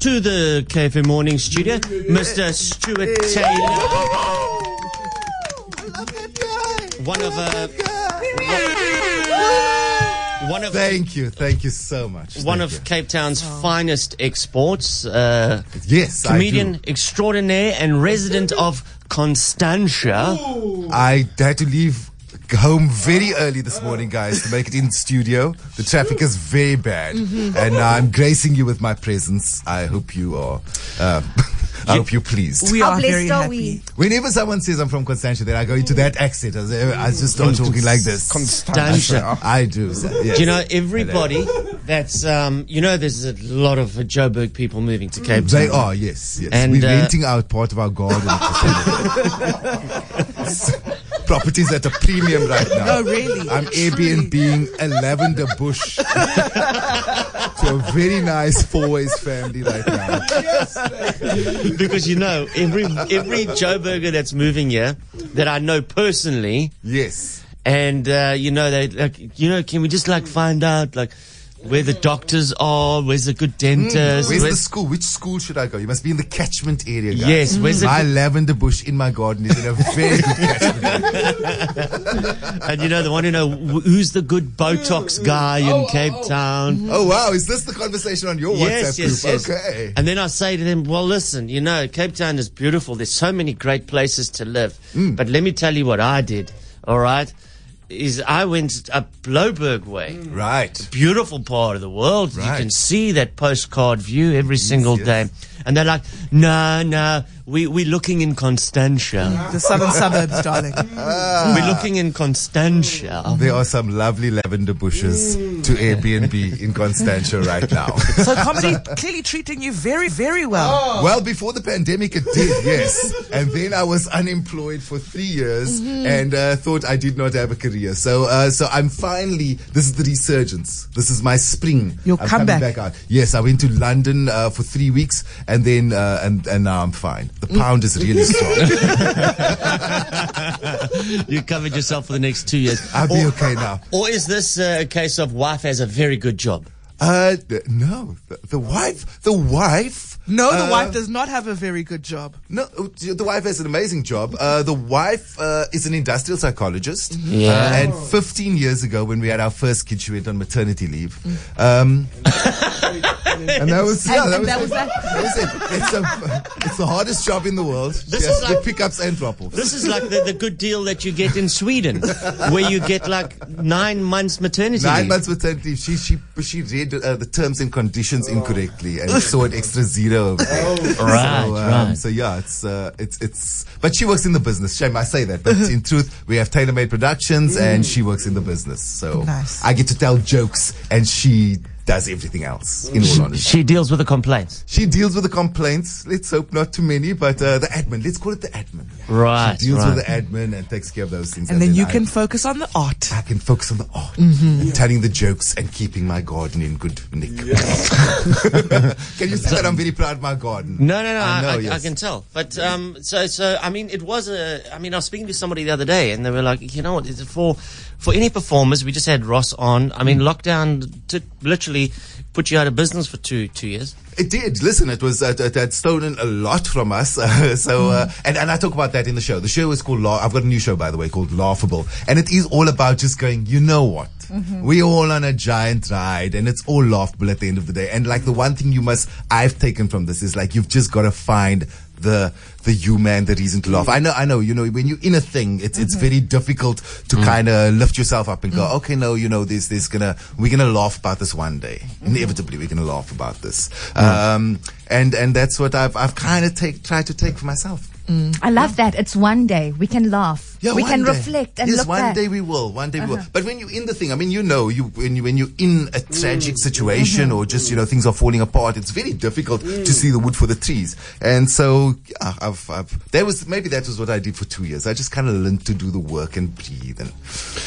to the KFM Morning Studio, Mr. Stuart Taylor. One of uh, one of Thank you, thank you so much. one Thank of you. Cape Town's finest exports, uh, yes, comedian I, extraordinaire and resident of Constantia. do. I had to leave home very early this morning, guys, to make it in studio. The traffic is very bad, and I'm gracing you with my presence. I hope you are. Um, I hope you're pleased. We How are very blessed are happy. we? Whenever someone says I'm from Constantia, then I go into that accent. I, say- I just start talking like this. Constantia. I do. so, yes. Do you know everybody that's um, you know there's a lot of uh, Joburg people moving to Cape Town. They are, yes, yes. And, We're uh, renting out part of our garden. Properties at a premium right now. No, really. I'm Airbnb a lavender bush to a very nice Fourways family right now. Yes. because you know every every Joburger that's moving here that I know personally, Yes. and uh, you know they like you know can we just like find out like where the doctors are, where's a good dentist, Where's the school? Which school should I go? You must be in the catchment area, guys. Yes, where's My good- lavender bush in my garden is in a very good catchment area. and you know they want to know who's the good Botox guy in Cape Town. Oh, wow. Is this the conversation on your Yes, WhatsApp yes, group? yes. Okay. And then I say to them, well, listen, you know, Cape Town is beautiful. There's so many great places to live. Mm. But let me tell you what I did, all right? Is I went up Blouberg Way. Mm. Right. Beautiful part of the world. You can see that postcard view every single yes. day. And they're like, no, no, we, we're looking in Constantia. The southern suburbs, darling. we're looking in Constantia. There are some lovely lavender bushes to Airbnb in Constantia right now. So comedy clearly treating you very, very well. Well, before the pandemic, it did, yes. And then I was unemployed for three years and uh, thought I did not have a career. So, uh, so I'm finally. This is the resurgence. This is my spring. Your I'm coming comeback. back out. Yes, I went to London uh, for three weeks, and then uh, and and now I'm fine. The pound is really strong. You covered yourself for the next two years. I'll be Or- okay now. Or is this uh, a case of wife has a very good job? Uh, th- no, the, the wife, the wife. No, the uh, wife does not have a very good job. No, the wife has an amazing job. Uh, the wife uh, is an industrial psychologist. Yeah. Uh, and 15 years ago, when we had our first kid, she went on maternity leave. Um, and that was, yeah, And- that and was, that it. was that. That was it. It's, a, it's the hardest job in the world. This Yes, is like- the pickups and drop-offs. This is like the, the good deal that you get in Sweden, where you get like nine months maternity Nine leave. months maternity. She she she read uh, the terms and conditions incorrectly and saw an extra zero over there. Right, so, um, right. So yeah, it's uh, it's it's. But she works in the business. Shame I say that, but in truth, we have tailor made productions, and she works in the business. So Nice. I get to tell jokes, and she does everything else. In all honesty. She deals with the complaints. She deals with the complaints. Let's hope not too many, but uh, the admin. Let's call it the admin. Right, She deals right. with the admin and takes care of those things. And then you I- can focus on the art. I can focus on the art and telling the jokes and keeping my garden in good nick. can you see that I'm very proud of my garden? No, no, no. I, I know, I, I can tell. But um, so, so I mean, it was a. I mean, I was speaking to somebody the other day, and they were like, you know what? Is it for for any performers? We just had Ross on. I Mm. mean, lockdown took literally put you out of business for two two years. It did. Listen, it was uh, it had stolen a lot from us. so, uh, and and I talk about that in the show. The show is called. Laugh. I've got a new show, by the way, called Laughable, and it is all about just going. You know what? We're all on a giant ride, and it's all laughable at the end of the day. And like the one thing you must, I've taken from this is like you've just got to find the the human, the reason to laugh. Mm. I know, I know. You know, when you're in a thing, it's it's mm-hmm. very difficult to mm. kind of lift yourself up and go, mm. okay, no, you know, this this gonna we're gonna laugh about this one day. Mm-hmm. Inevitably, we're gonna laugh about this. Um, and and that's what I've I've kind of take tried to take for myself. Mm. I love that. It's one day. We can laugh. Yeah, we one can day. reflect and yes, look one back. day we will. One day we will. Uh-huh. But when you're in the thing, I mean, you know, you when you when you're in a tragic mm. situation or just you know things are falling apart, it's very difficult to mm. see the wood for the trees. And so, yeah, I've, I've that was maybe that was what I did for two years. I just kind of learned to do the work and breathe and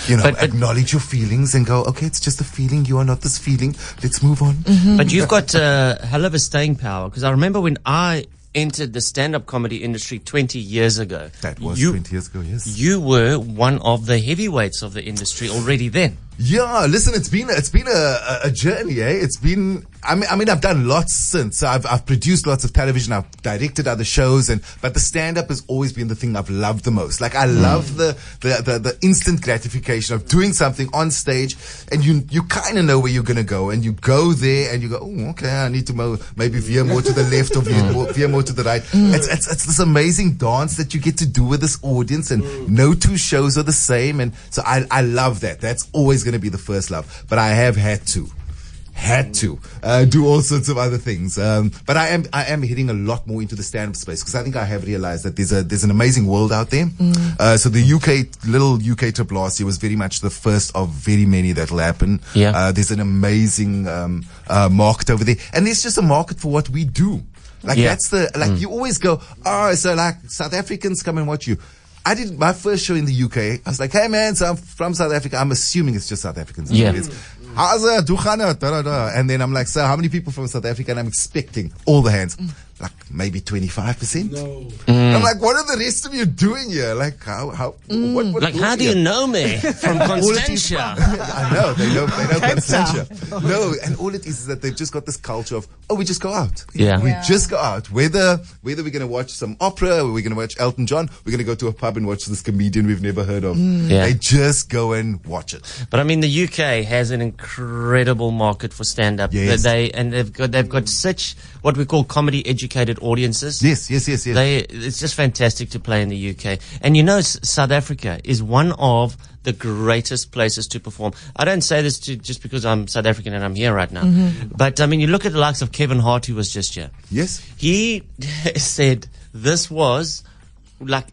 you know But- but- acknowledge your feelings and go, okay, it's just a feeling. You are not this feeling. Let's move on. Mm-hmm. But you've got uh, a hell of a staying power because I remember when I entered the stand-up comedy industry 20 years ago. That was you, 20 years ago. Yes. You were one of the heavyweights of the industry already then. Yeah, listen, it's been it's been a, a, journey, eh? It's been. I mean, I mean, I've done lots since. I've I've produced lots of television. I've directed other shows, and but the stand up has always been the thing I've loved the most. Like I hmm. love the, the the the instant gratification of doing something on stage, and you you kind of know where you're gonna go, and you go there, and you go, oh, okay, I need to mo- maybe veer more to the left or veer hmm. more, veer more to the right. Hmm. It's, it's it's this amazing dance that you get to do with this audience, and no two shows are the same, and so I I love that. That's always going to be the first love. But I have had to, had to uh, do all sorts of other things. Um, but I am I am hitting a lot more into the stand-up space because I think I have realized that there's a there's an amazing world out there. Uh, so the UK little UK trip last year was very much the first of very many that'll happen. Yeah. Uh, there's an amazing um, uh, market over there, and there's just a market for what we do. Like Yeah. that's the like you always go. Oh, so like South Africans come and watch you. I did my first show in the UK. I was like, hey man, so I'm from South Africa. I'm assuming it's just South Africans. Yeah. It's, How's it? Hoe gaan het? Da, da, da. And then I'm like, so how many people from South Africa? And I'm expecting all the hands. Like maybe 25%. No. Mm. I'm like, what are the rest of you doing here? Like, how, how, what, what mm. Like, how do you know me from all it is- Constantia? I know they know they know Constantia. No, and all it is is that they've just got this culture of oh, we just go out. Yeah. we Yeah. just go out. Whether whether we're going to watch some opera, or we're going to watch Elton John, we're going to go to a pub and watch this comedian we've never heard of. Mm. Yeah. They just go and watch it. But I mean, the UK has an incredible market for stand-up. Yes. They and they've got they've got such what we call comedy-educated audiences. Yes, yes, yes, yes. They it's just fantastic to play in the UK. And you know, S- South Africa is one of the greatest places to perform. I don't say this to, just because I'm South African and I'm here right now. Mm-hmm. But I mean, you look at the likes of Kevin Hart, who was just here. yes. He said this was like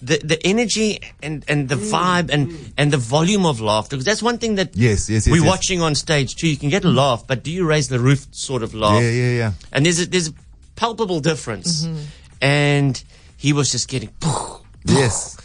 the the energy and and the mm. vibe and and the volume of laughter because that's one thing that Yes, yes, yes, we're yes. watching on stage too. You can get a laugh, but do you raise the roof sort of laugh? Yeah, yeah, yeah. And there's a, there's a palpable difference. Mm-hmm. And he was just getting. Yes.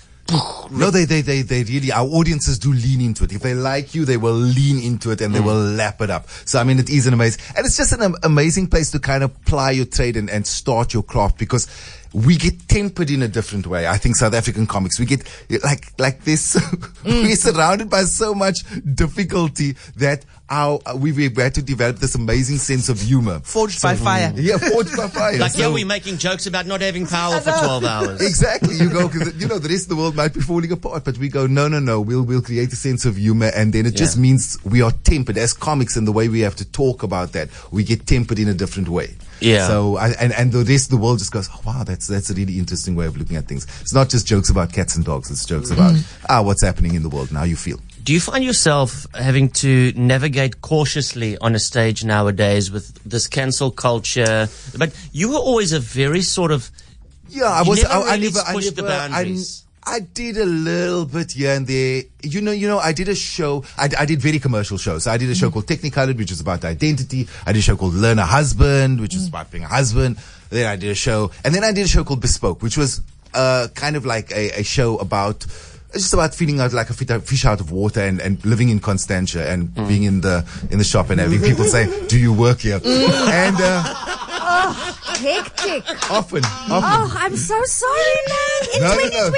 No, they, they, they, they really, our audiences do lean into it. If they like you, they will lean into it and they mm. will lap it up. So, I mean, it is an amazing, and it's just an amazing place to kind of ply your trade and, and start your craft because we get tempered in a different way. I think South African comics, we get like, like this, mm. we're surrounded by so much difficulty that our, we've, we've had to develop this amazing sense of humor. Forged by fire. Yeah, forged by fire. Like, yeah, So- we're making jokes about not having power for 12 hours. Exactly. You go, cause, you know, the rest of the world might be falling apart, but we go, no, no, no, we'll, we'll create a sense of humor. And then it just means we are tempered as comics and the way we have to talk about that. We get tempered in a different way. Yeah. So, I, and, and the rest of the world just goes, oh, wow, that's, that's a really interesting way of looking at things. It's not just jokes about cats and dogs. It's jokes about, ah, what's happening in the world now. you feel. Do you find yourself having to navigate cautiously on a stage nowadays with this cancel culture? But you were always a very sort of Yeah, I was. never I, I really never. I pushed the never. I, boundaries. I did a little bit here and there. You know, you know, I did a show. I, I did very commercial shows. I did a show Mm. called Technicolored, which was about identity. I did a show called Learner Husband, which Mm. was about being a husband. Then I did a show, and then I did a show called Bespoke, which was uh, kind of like a, a show about. It's just about feeling out like a fish out of water and, and living in Constantia and Mm. being in the in the shop and having people say, "Do you work here?" and uh, oh, Hectic. often, often. Oh, I'm so sorry, man. In No, no, no.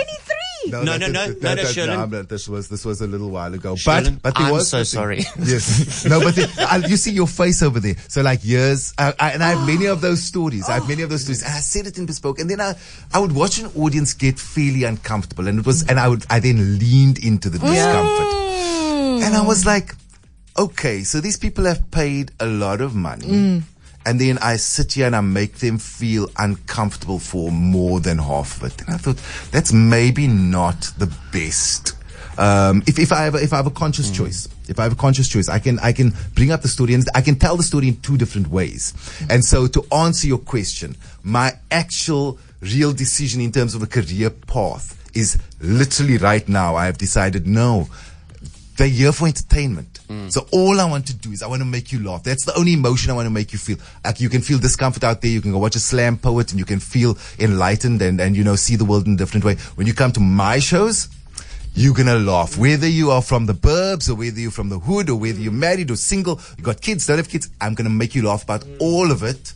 2023. No, no, that- no, that- no, that- no, that- Sherlyn. I'm not- This was this was a little while ago, Sherlyn, but but there I'm was so something. sorry. Yes, no, but the, I, you see your face over there. So like years, I, I, and I have many of those stories. I have many of those stories, and I said it in bespoke, and then I I would watch an audience get fairly uncomfortable, and it was, and I would I then leaned into the discomfort, mm. and I was like, okay, so these people have paid a lot of money. Mm. And then I sit here and I make them feel uncomfortable for more than half of it. And I thought that's maybe not the best. Um, if, if I have a, if I have a conscious choice, if I have a conscious choice, I can I can bring up the story and I can tell the story in two different ways. And so to answer your question, my actual real decision in terms of a career path is literally right now. I have decided no, they're here for entertainment. Mm. So all I want to do is I want to make you laugh. That's the only emotion I want to make you feel. Like you can feel discomfort out there. You can go watch a slam poet and you can feel enlightened and, and, you know, see the world in a different way. When you come to my shows, you're gonna laugh. Whether you are from the burbs or whether you're from the hood or whether you're married or single, you got kids, don't have kids, I'm gonna make you laugh about all of it.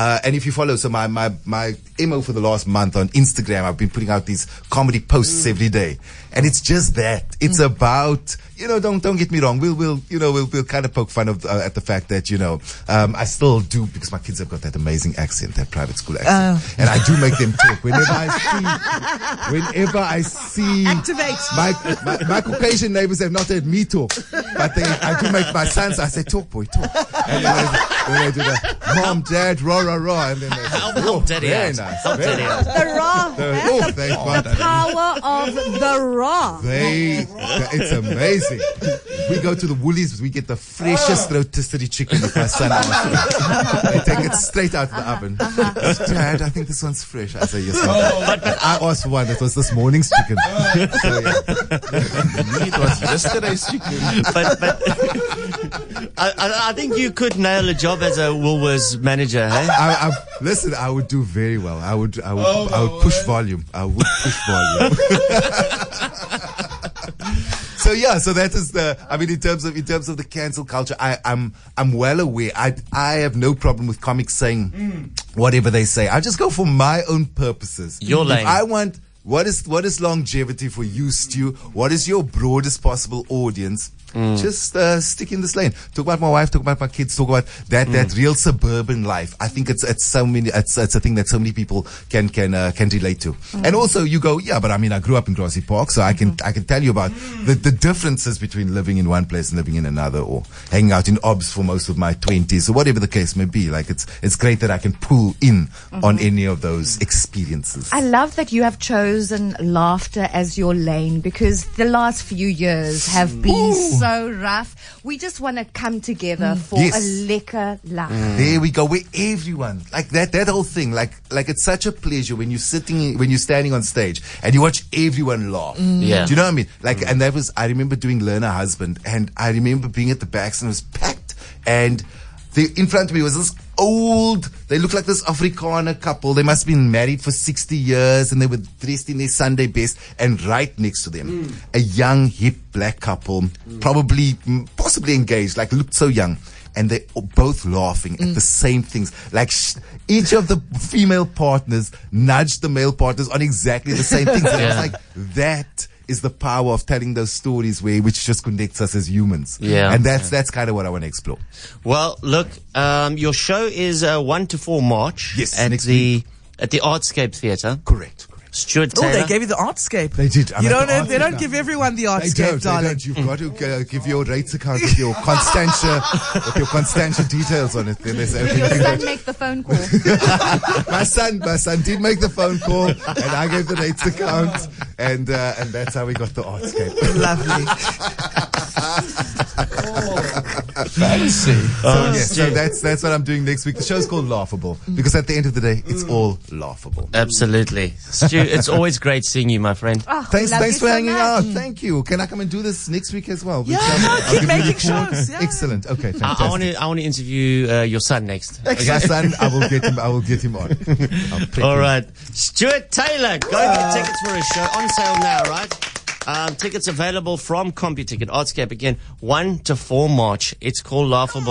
Uh, and if you follow, so my, my, my MO for the last month on Instagram, I've been putting out these comedy posts every day. And it's just that. It's about, you know, don't, don't get me wrong. We'll, we'll, you know, we'll, we'll kind of poke fun of, uh, at the fact that, you know, um, I still do, because my kids have got that amazing accent, that private school accent. And I do make them talk. Whenever I see, whenever I see Activate. my, my, my Caucasian neighbors have not heard me talk, but they, I do make my sons, I say, talk boy, talk. And then they do the mom, dad, rah, rah, rah. And then they say, Help, oh, help daddy very out. nice. Help very daddy nice. out. The raw. The, oh, thank God. The power of the raw. They, it's amazing. We go to the Woolies, we get the freshest oh. rotisserie chicken with my son. They take it straight out of the oven. Uh-huh, uh-huh. Dad, I think this one's fresh. I say, yes, ma'am. Oh, I asked for one. That was this morning's chicken. Oh. So, yeah. it was yesterday's chicken. But, but I, I, I think you could nail a job as a Woolworths manager, hey? I, I, listen, I would do very well. I would, I would, oh, I would push volume. I would push volume. so yeah, so that is the. I mean, in terms of in terms of the cancel culture, I, I'm I'm well aware. I I have no problem with comics saying mm. whatever they say. I just go for my own purposes. Your If lane. I want. What is what is longevity for you, Stu? What is your broadest possible audience? Mm. Just uh, stick in this lane. Talk about my wife. Talk about my kids. Talk about that that mm. real suburban life. I think it's it's so many. It's it's a thing that so many people can can uh, can relate to. Mm. And also, you go, yeah, but I mean, I grew up in Grassy Park, so I can mm-hmm. I can tell you about the the differences between living in one place and living in another, or hanging out in OBS for most of my twenties, or whatever the case may be. Like it's it's great that I can pull in mm-hmm. on any of those experiences. I love that you have chosen laughter as your lane because the last few years have been so rough. We just want to come together mm. for Yes. a liquor laugh. Mm. There we go. We're everyone like that. That whole thing, like like it's such a pleasure when you're sitting, when you're standing on stage and you watch everyone laugh. Yeah. Do you know what I mean? Like, and that was I remember doing Learner Husband, and I remember being at the backs and it was packed, and the, in front of me was this old. They look like this Afrikaner couple. They must have been married for sixty years, and they were dressed in their Sunday best. And right next to them, mm. a young hip black couple, mm. probably mm, possibly engaged, like looked so young and they're both laughing at the mm. same things. Like sh- each of the female partners nudged the male partners on exactly the same things. And I was like, that is the power of telling those stories where which just connects us as humans. Yeah. and that's that's kind of what I want to explore. Well, look, um, your show is uh, 1 to 4 March Yes, at the at the Artscape Theatre. Correct. Correct. Stuart Oh, they gave you the artscape. They did. I'm You don't. the they don't now. give everyone the They artscape, don't, they don't. You've got to uh, give your rates account with your Constantia, with your Constantia details on it. Then they say, okay, Your son make the phone call. my son, my son did make the phone call, and I gave the rates account, and uh, and that's how we got the artscape. Lovely. Fancy. Oh, so yes, so that's that's what I'm doing next week. The show's called Laughable hmm. because at the end of the day, it's hmm. all laughable. Absolutely. Stu, it's always great seeing you, my friend. Oh, Thanks, thanks for so hanging much. out. Hmm. Thank you. Can I come and do this next week as well? Yeah, no, keep making the call. shows, yeah. Excellent. Okay, I, fantastic. I want to I want to interview uh, your son next. My son, I will get him. I will get him on. I'll prick All him. Stuart Taylor, go get tickets for his show on sale now, right? Um, tickets available from CompuTicket Artscape again, one to four March. It's called Laughable.